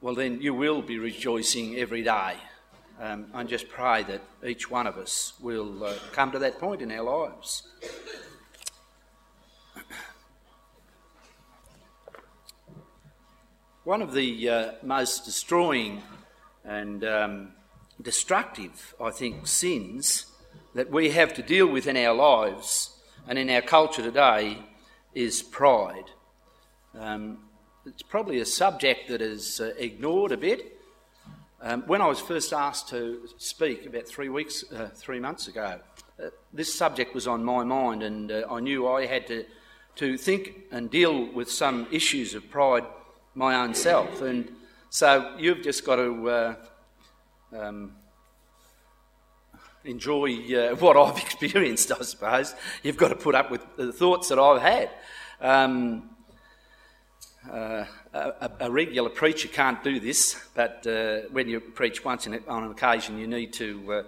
well, then you will be rejoicing every day. Um, and just pray that each one of us will uh, come to that point in our lives. One of the uh, most destroying and um, destructive, I think, sins that we have to deal with in our lives and in our culture today is pride. Um, it's probably a subject that is uh, ignored a bit. Um, when I was first asked to speak about three weeks, uh, three months ago, uh, this subject was on my mind, and uh, I knew I had to, to think and deal with some issues of pride my own self. And so you've just got to uh, um, enjoy uh, what I've experienced, I suppose. You've got to put up with the thoughts that I've had. Um, uh, a, a, regular preacher can't do this, but uh, when you preach once on an occasion, you need to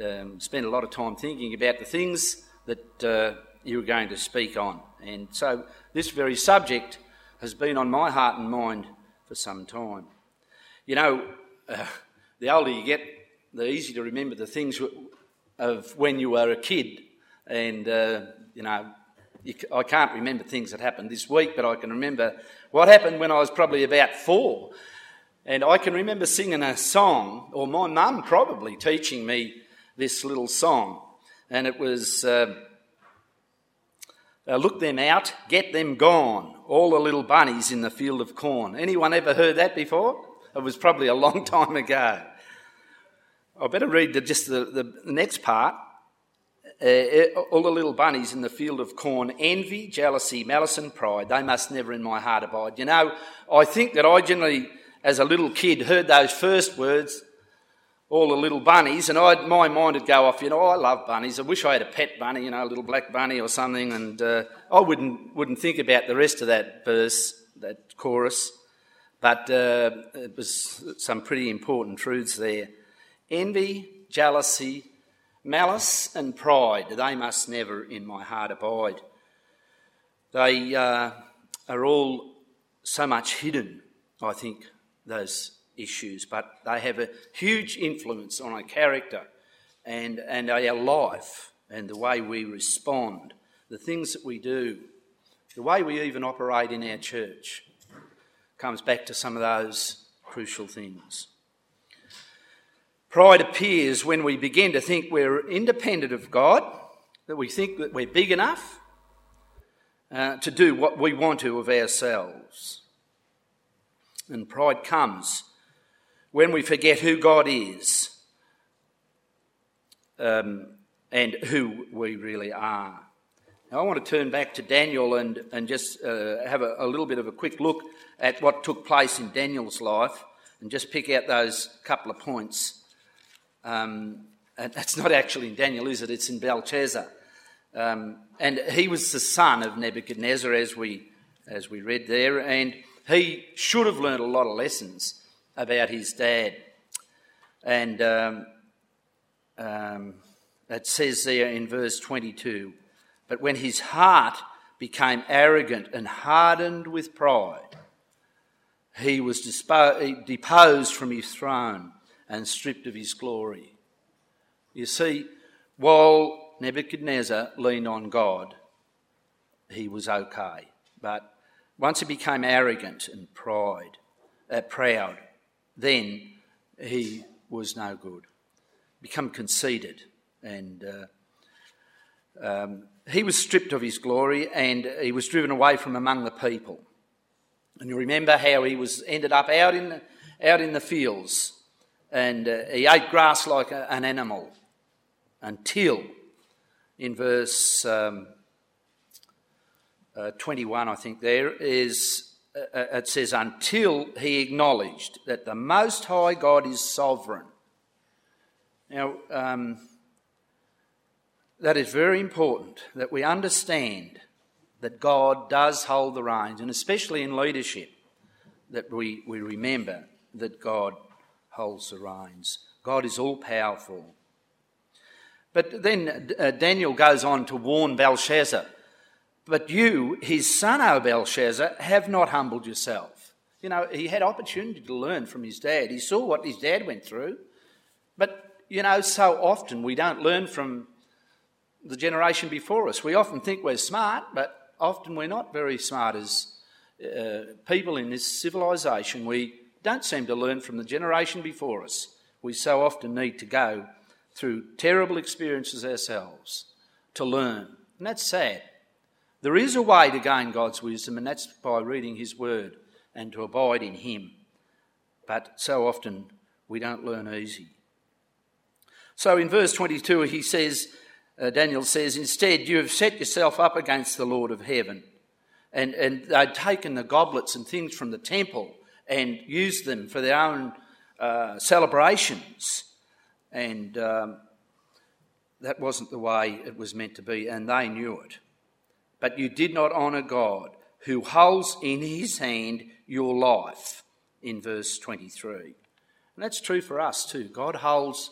uh, um, spend a lot of time thinking about the things that uh, you're going to speak on. And so, this very subject has been on my heart and mind for some time. You know, the older you get, the easier to remember the things of when you were a kid. And, you know, I can't remember things that happened this week, but I can remember what happened when I was probably about four. And I can remember singing a song, or my mum probably teaching me this little song. And it was uh, uh, Look them out, get them gone, all the little bunnies in the field of corn. Anyone ever heard that before? It was probably a long time ago. I better read the, just the, the next part. Uh, uh, all the little bunnies in the field of corn, envy, jealousy, malice, and pride, they must never in my heart abide. You know, I think that I generally, as a little kid, heard those first words, all the little bunnies, and I'd, my mind would go off, you know, oh, I love bunnies. I wish I had a pet bunny, you know, a little black bunny or something, and uh, I wouldn't, wouldn't think about the rest of that verse, that chorus, but uh, it was some pretty important truths there. Envy, jealousy, malice, and pride, they must never in my heart abide. They uh, are all so much hidden, I think, those issues, but they have a huge influence on our character and, and our life and the way we respond, the things that we do, the way we even operate in our church comes back to some of those crucial things. Pride appears when we begin to think we're independent of God, that we think that we're big enough uh, to do what we want to of ourselves. And pride comes when we forget who God is um, and who we really are. Now, I want to turn back to Daniel and, and just uh, have a, a little bit of a quick look at what took place in Daniel's life and just pick out those couple of points. Um, that's not actually in Daniel, is it? It's in Belshazzar. Um, and he was the son of Nebuchadnezzar, as we, as we read there, and he should have learned a lot of lessons about his dad. And um, um, it says there in verse 22 But when his heart became arrogant and hardened with pride, he was deposed from his throne and stripped of his glory. You see, while Nebuchadnezzar leaned on God, he was okay. But once he became arrogant and pride, uh, proud, then he was no good. Become conceited, and uh, um, he was stripped of his glory, and he was driven away from among the people. And you remember how he was ended up out in the, out in the fields, and uh, he ate grass like a, an animal until, in verse um, uh, 21, I think there is uh, uh, it says, until he acknowledged that the Most High God is sovereign. Now, um, that is very important that we understand that God does hold the reins, and especially in leadership, that we, we remember that God holds the reins. God is all powerful. But then uh, Daniel goes on to warn Belshazzar but you, his son, O Belshazzar, have not humbled yourself. You know, he had opportunity to learn from his dad. He saw what his dad went through. But, you know, so often we don't learn from the generation before us. We often think we're smart, but often we're not very smart as uh, people in this civilization. We don't seem to learn from the generation before us. We so often need to go through terrible experiences ourselves to learn. And that's sad. There is a way to gain God's wisdom, and that's by reading His Word and to abide in Him. But so often we don't learn easy. So in verse 22, he says, uh, Daniel says, Instead, you have set yourself up against the Lord of heaven. And, and they'd taken the goblets and things from the temple and used them for their own uh, celebrations. And um, that wasn't the way it was meant to be, and they knew it. But you did not honour God, who holds in his hand your life, in verse 23. And that's true for us too. God holds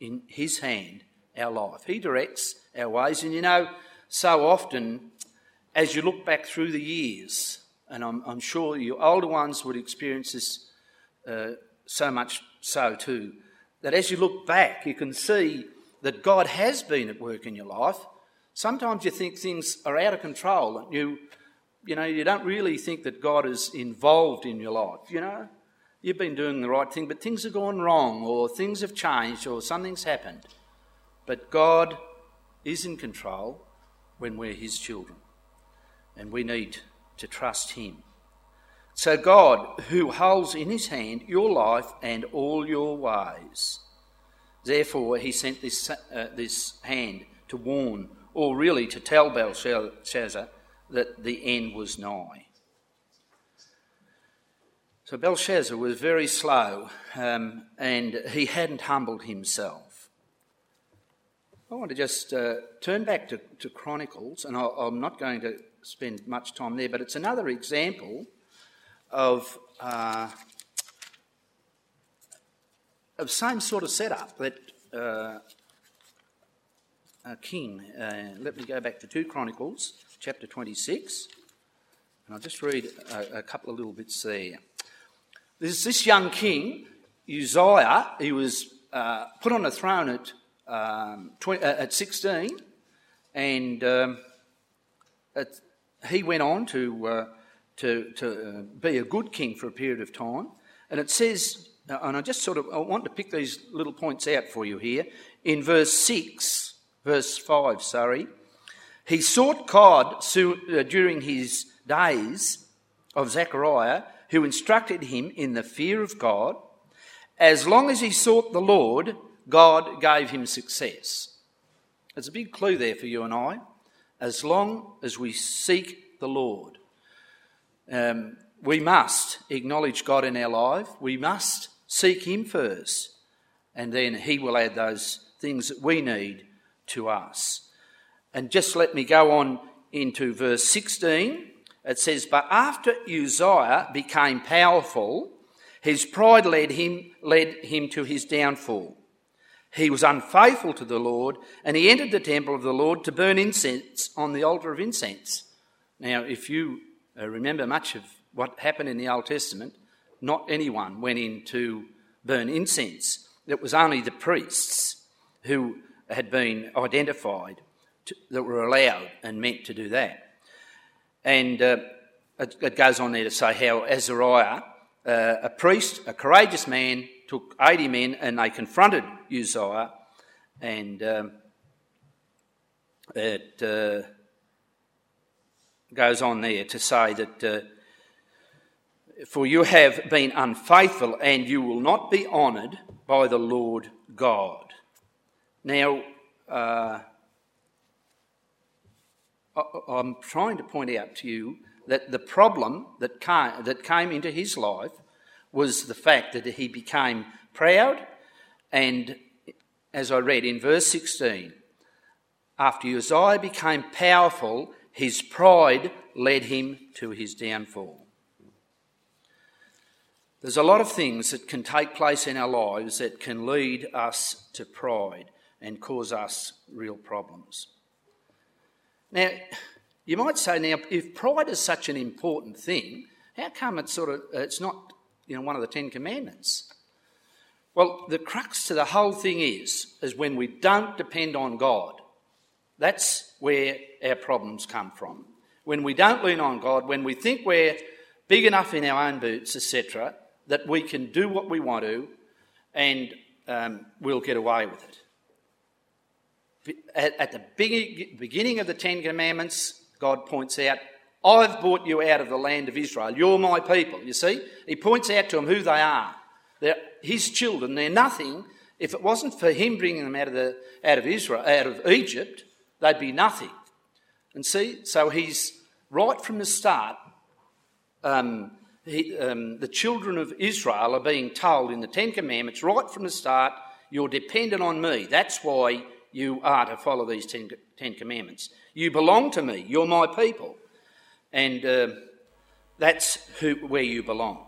in his hand our life, he directs our ways. And you know, so often, as you look back through the years, and I'm, I'm sure you older ones would experience this uh, so much so too, that as you look back, you can see that God has been at work in your life. Sometimes you think things are out of control and you, you know, you don't really think that God is involved in your life, you know. You've been doing the right thing, but things have gone wrong or things have changed or something's happened. But God is in control when we're His children and we need to trust Him. So, God, who holds in His hand your life and all your ways, therefore He sent this, uh, this hand to warn, or really to tell Belshazzar that the end was nigh. So Belshazzar was very slow um, and he hadn't humbled himself. I want to just uh, turn back to, to Chronicles, and i am not going to spend much time there, but it's another example of uh, of same sort of setup that uh, a king. Uh, let me go back to two Chronicles, chapter twenty-six, and I'll just read a, a couple of little bits there. There's this young king, Uzziah. He was uh, put on a throne at um, 20, uh, at sixteen, and um, at, he went on to, uh, to, to uh, be a good king for a period of time. And it says, uh, and I just sort of I want to pick these little points out for you here. In verse 6, verse 5, sorry, he sought God uh, during his days of Zechariah, who instructed him in the fear of God. As long as he sought the Lord, God gave him success. There's a big clue there for you and I as long as we seek the Lord. Um, we must acknowledge God in our life. We must seek Him first, and then He will add those things that we need to us. And just let me go on into verse 16. It says, But after Uzziah became powerful, his pride led him, led him to his downfall. He was unfaithful to the Lord, and he entered the temple of the Lord to burn incense on the altar of incense. Now, if you uh, remember much of what happened in the Old Testament, not anyone went in to burn incense. It was only the priests who had been identified to, that were allowed and meant to do that. And uh, it, it, goes on there to say how Azariah, uh, a priest, a courageous man, took 80 men and they confronted Uzziah, and um, it uh, goes on there to say that. Uh, for you have been unfaithful, and you will not be honoured by the Lord God. Now, uh, I'm trying to point out to you that the problem that that came into his life was the fact that he became proud, and as I read in verse 16, after Uzziah became powerful, his pride led him to his downfall. There's a lot of things that can take place in our lives that can lead us to pride and cause us real problems. Now, you might say, now, if pride is such an important thing, how come it's sort of it's not you know one of the Ten Commandments? Well, the crux to the whole thing is is when we don't depend on God. That's where our problems come from. When we don't lean on God, when we think we're big enough in our own boots, etc., that we can do what we want to and um, we'll get away with it. At, at the beginning of the Ten Commandments, God points out, I've brought you out of the land of Israel. You're my people. You see? He points out to them who they are. They're his children. They're nothing. If it wasn't for him bringing them out of, the, out of Israel, out of Egypt, they'd be nothing. And see, so he's right from the start um, he, um, the children of Israel are being told in the Ten Commandments right from the start, you're dependent on me. That's why you are to follow these Ten, ten Commandments. You belong to me. You're my people. And uh, that's who, where you belong.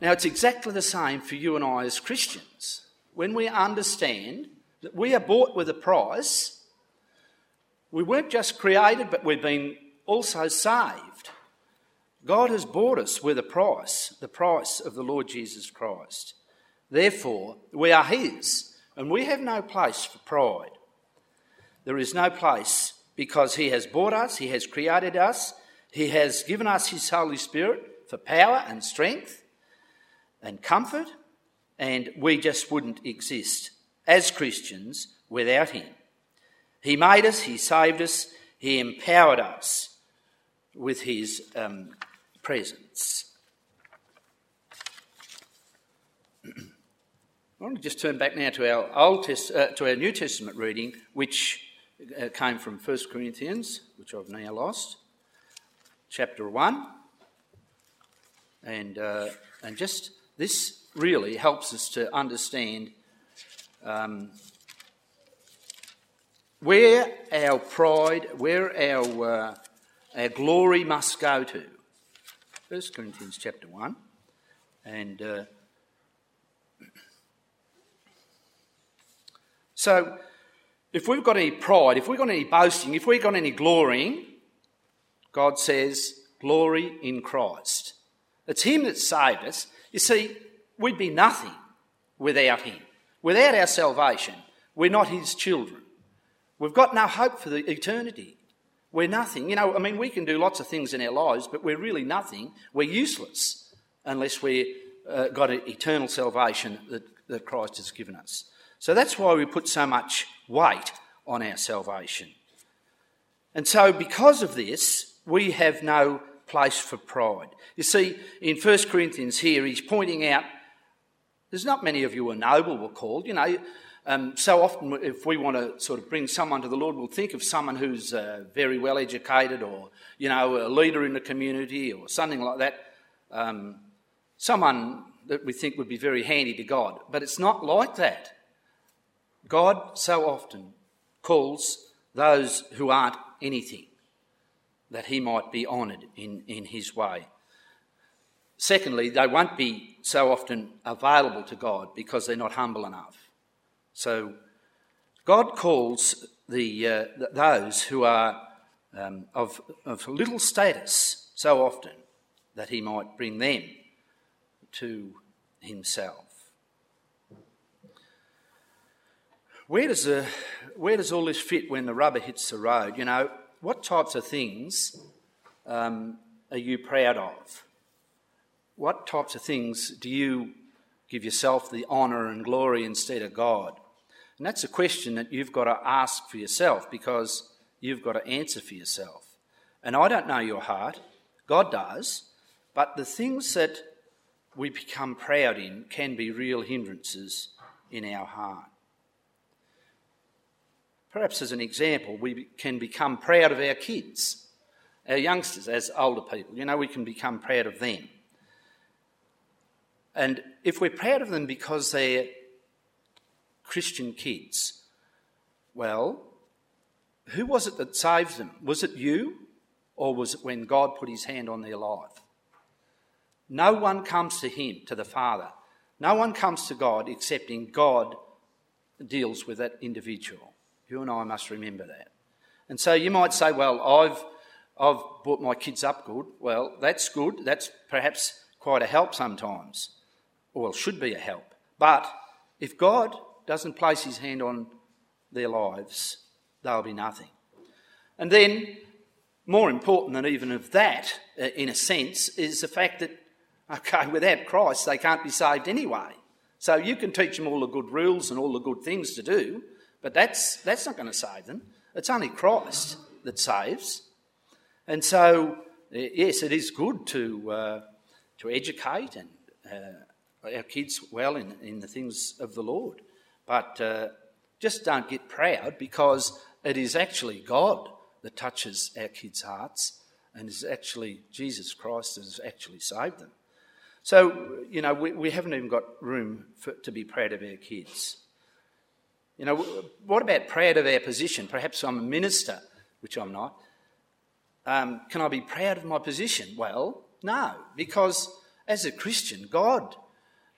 Now, it's exactly the same for you and I as Christians. When we understand that we are bought with a price, we weren't just created, but we've been also saved. God has bought us with a price, the price of the Lord Jesus Christ. Therefore, we are His, and we have no place for pride. There is no place because He has bought us, He has created us, He has given us His Holy Spirit for power and strength and comfort, and we just wouldn't exist as Christians without Him. He made us, He saved us, He empowered us with His um, presence. I want to just turn back now to our Old Test, uh, to our New Testament reading, which uh, came from 1 Corinthians, which I've now lost, chapter 1. And, uh, and just this really helps us to understand um, where our pride, where our, uh, our glory must go to. 1 Corinthians chapter 1. And uh, so, if we've got any pride, if we've got any boasting, if we've got any glorying, God says, glory in Christ. It's Him that saved us. You see, we'd be nothing without Him. Without our salvation, we're not His children. We've got no hope for the eternity. We're nothing. You know, I mean, we can do lots of things in our lives, but we're really nothing. We're useless unless we've uh, got an eternal salvation that, that Christ has given us. So that's why we put so much weight on our salvation. And so, because of this, we have no place for pride. You see, in 1 Corinthians here, he's pointing out there's not many of you are noble, we're called. You know, um, so often, if we want to sort of bring someone to the Lord, we'll think of someone who's uh, very well educated or, you know, a leader in the community or something like that. Um, someone that we think would be very handy to God. But it's not like that. God so often calls those who aren't anything that he might be honoured in, in his way. Secondly, they won't be so often available to God because they're not humble enough. So God calls the, uh, those who are um, of, of little status so often that he might bring them to himself. Where does, the, where does all this fit when the rubber hits the road? You know, what types of things um, are you proud of? What types of things do you give yourself the honour and glory instead of God? And that's a question that you've got to ask for yourself because you've got to answer for yourself. And I don't know your heart, God does, but the things that we become proud in can be real hindrances in our heart. Perhaps as an example, we can become proud of our kids, our youngsters, as older people. You know, we can become proud of them. And if we're proud of them because they're Christian kids, well, who was it that saved them? Was it you, or was it when God put his hand on their life? No one comes to him, to the Father. No one comes to God excepting God deals with that individual. You and I must remember that. And so you might say, well, I've I've brought my kids up good. Well, that's good. That's perhaps quite a help sometimes. or Well, should be a help. But if God doesn't place his hand on their lives, they'll be nothing. And then, more important than even of that, uh, in a sense, is the fact that, okay, without Christ, they can't be saved anyway. So you can teach them all the good rules and all the good things to do, but that's, that's not going to save them. It's only Christ that saves. And so, yes, it is good to, uh, to educate and uh, our kids well in, in the things of the Lord. But uh, just don't get proud because it is actually God that touches our kids' hearts and is actually Jesus Christ that has actually saved them. So, you know, we, we haven't even got room for, to be proud of our kids. You know, what about proud of our position? Perhaps I'm a minister, which I'm not. Um, can I be proud of my position? Well, no, because as a Christian, God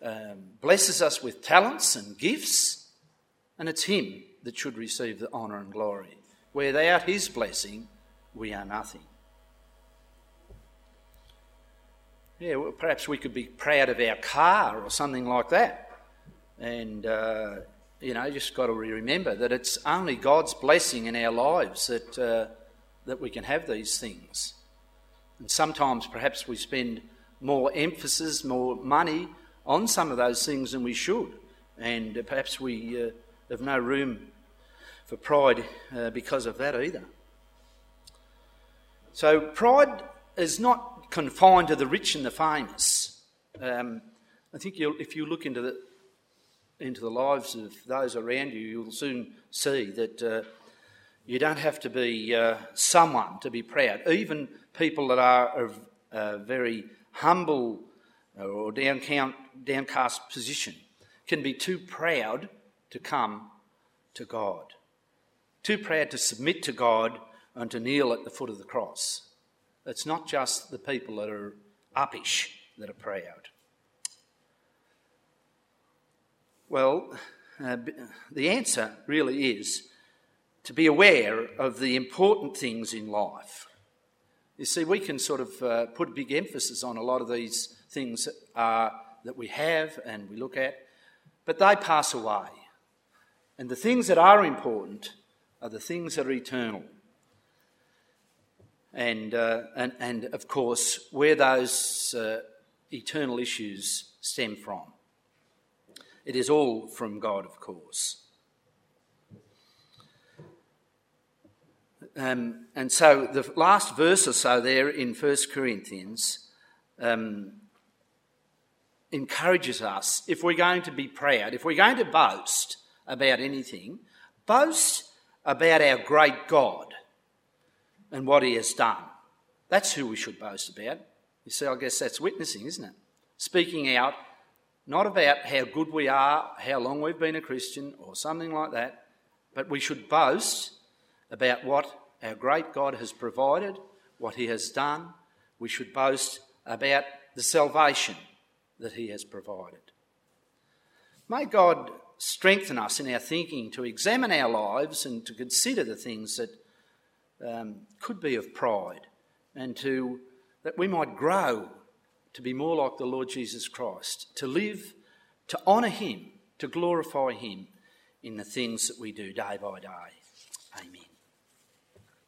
um, blesses us with talents and gifts, and it's Him that should receive the honour and glory. Without His blessing, we are nothing. Yeah, well, perhaps we could be proud of our car or something like that. And, uh, you know, just got to remember that it's only God's blessing in our lives that, uh, that we can have these things. And sometimes perhaps we spend more emphasis, more money on some of those things than we should. And perhaps we uh, have no room for pride uh, because of that either. So, pride is not confined to the rich and the famous. Um, I think if you look into the, into the lives of those around you, you'll soon see that uh, you don't have to be uh, someone to be proud. Even people that are of uh, very humble or downcast position can be too proud to come to God, too proud to submit to God and to kneel at the foot of the cross. It's not just the people that are uppish that are proud. Well, uh, the answer really is to be aware of the important things in life. You see, we can sort of uh, put a big emphasis on a lot of these things that, are, that we have and we look at, but they pass away. And the things that are important are the things that are eternal. And, uh, and, and of course, where those uh, eternal issues stem from. It is all from God, of course. Um, and so the last verse or so there in 1 Corinthians um, encourages us if we're going to be proud, if we're going to boast about anything, boast about our great God and what He has done. That's who we should boast about. You see, I guess that's witnessing, isn't it? Speaking out, not about how good we are, how long we've been a Christian, or something like that, but we should boast about what our great God has provided, what He has done. We should boast about the salvation that He has provided. May God strengthen us in our thinking to examine our lives and to consider the things that um, could be of pride and to that we might grow to be more like the Lord Jesus Christ, to live, to honour Him, to glorify Him in the things that we do day by day. Amen.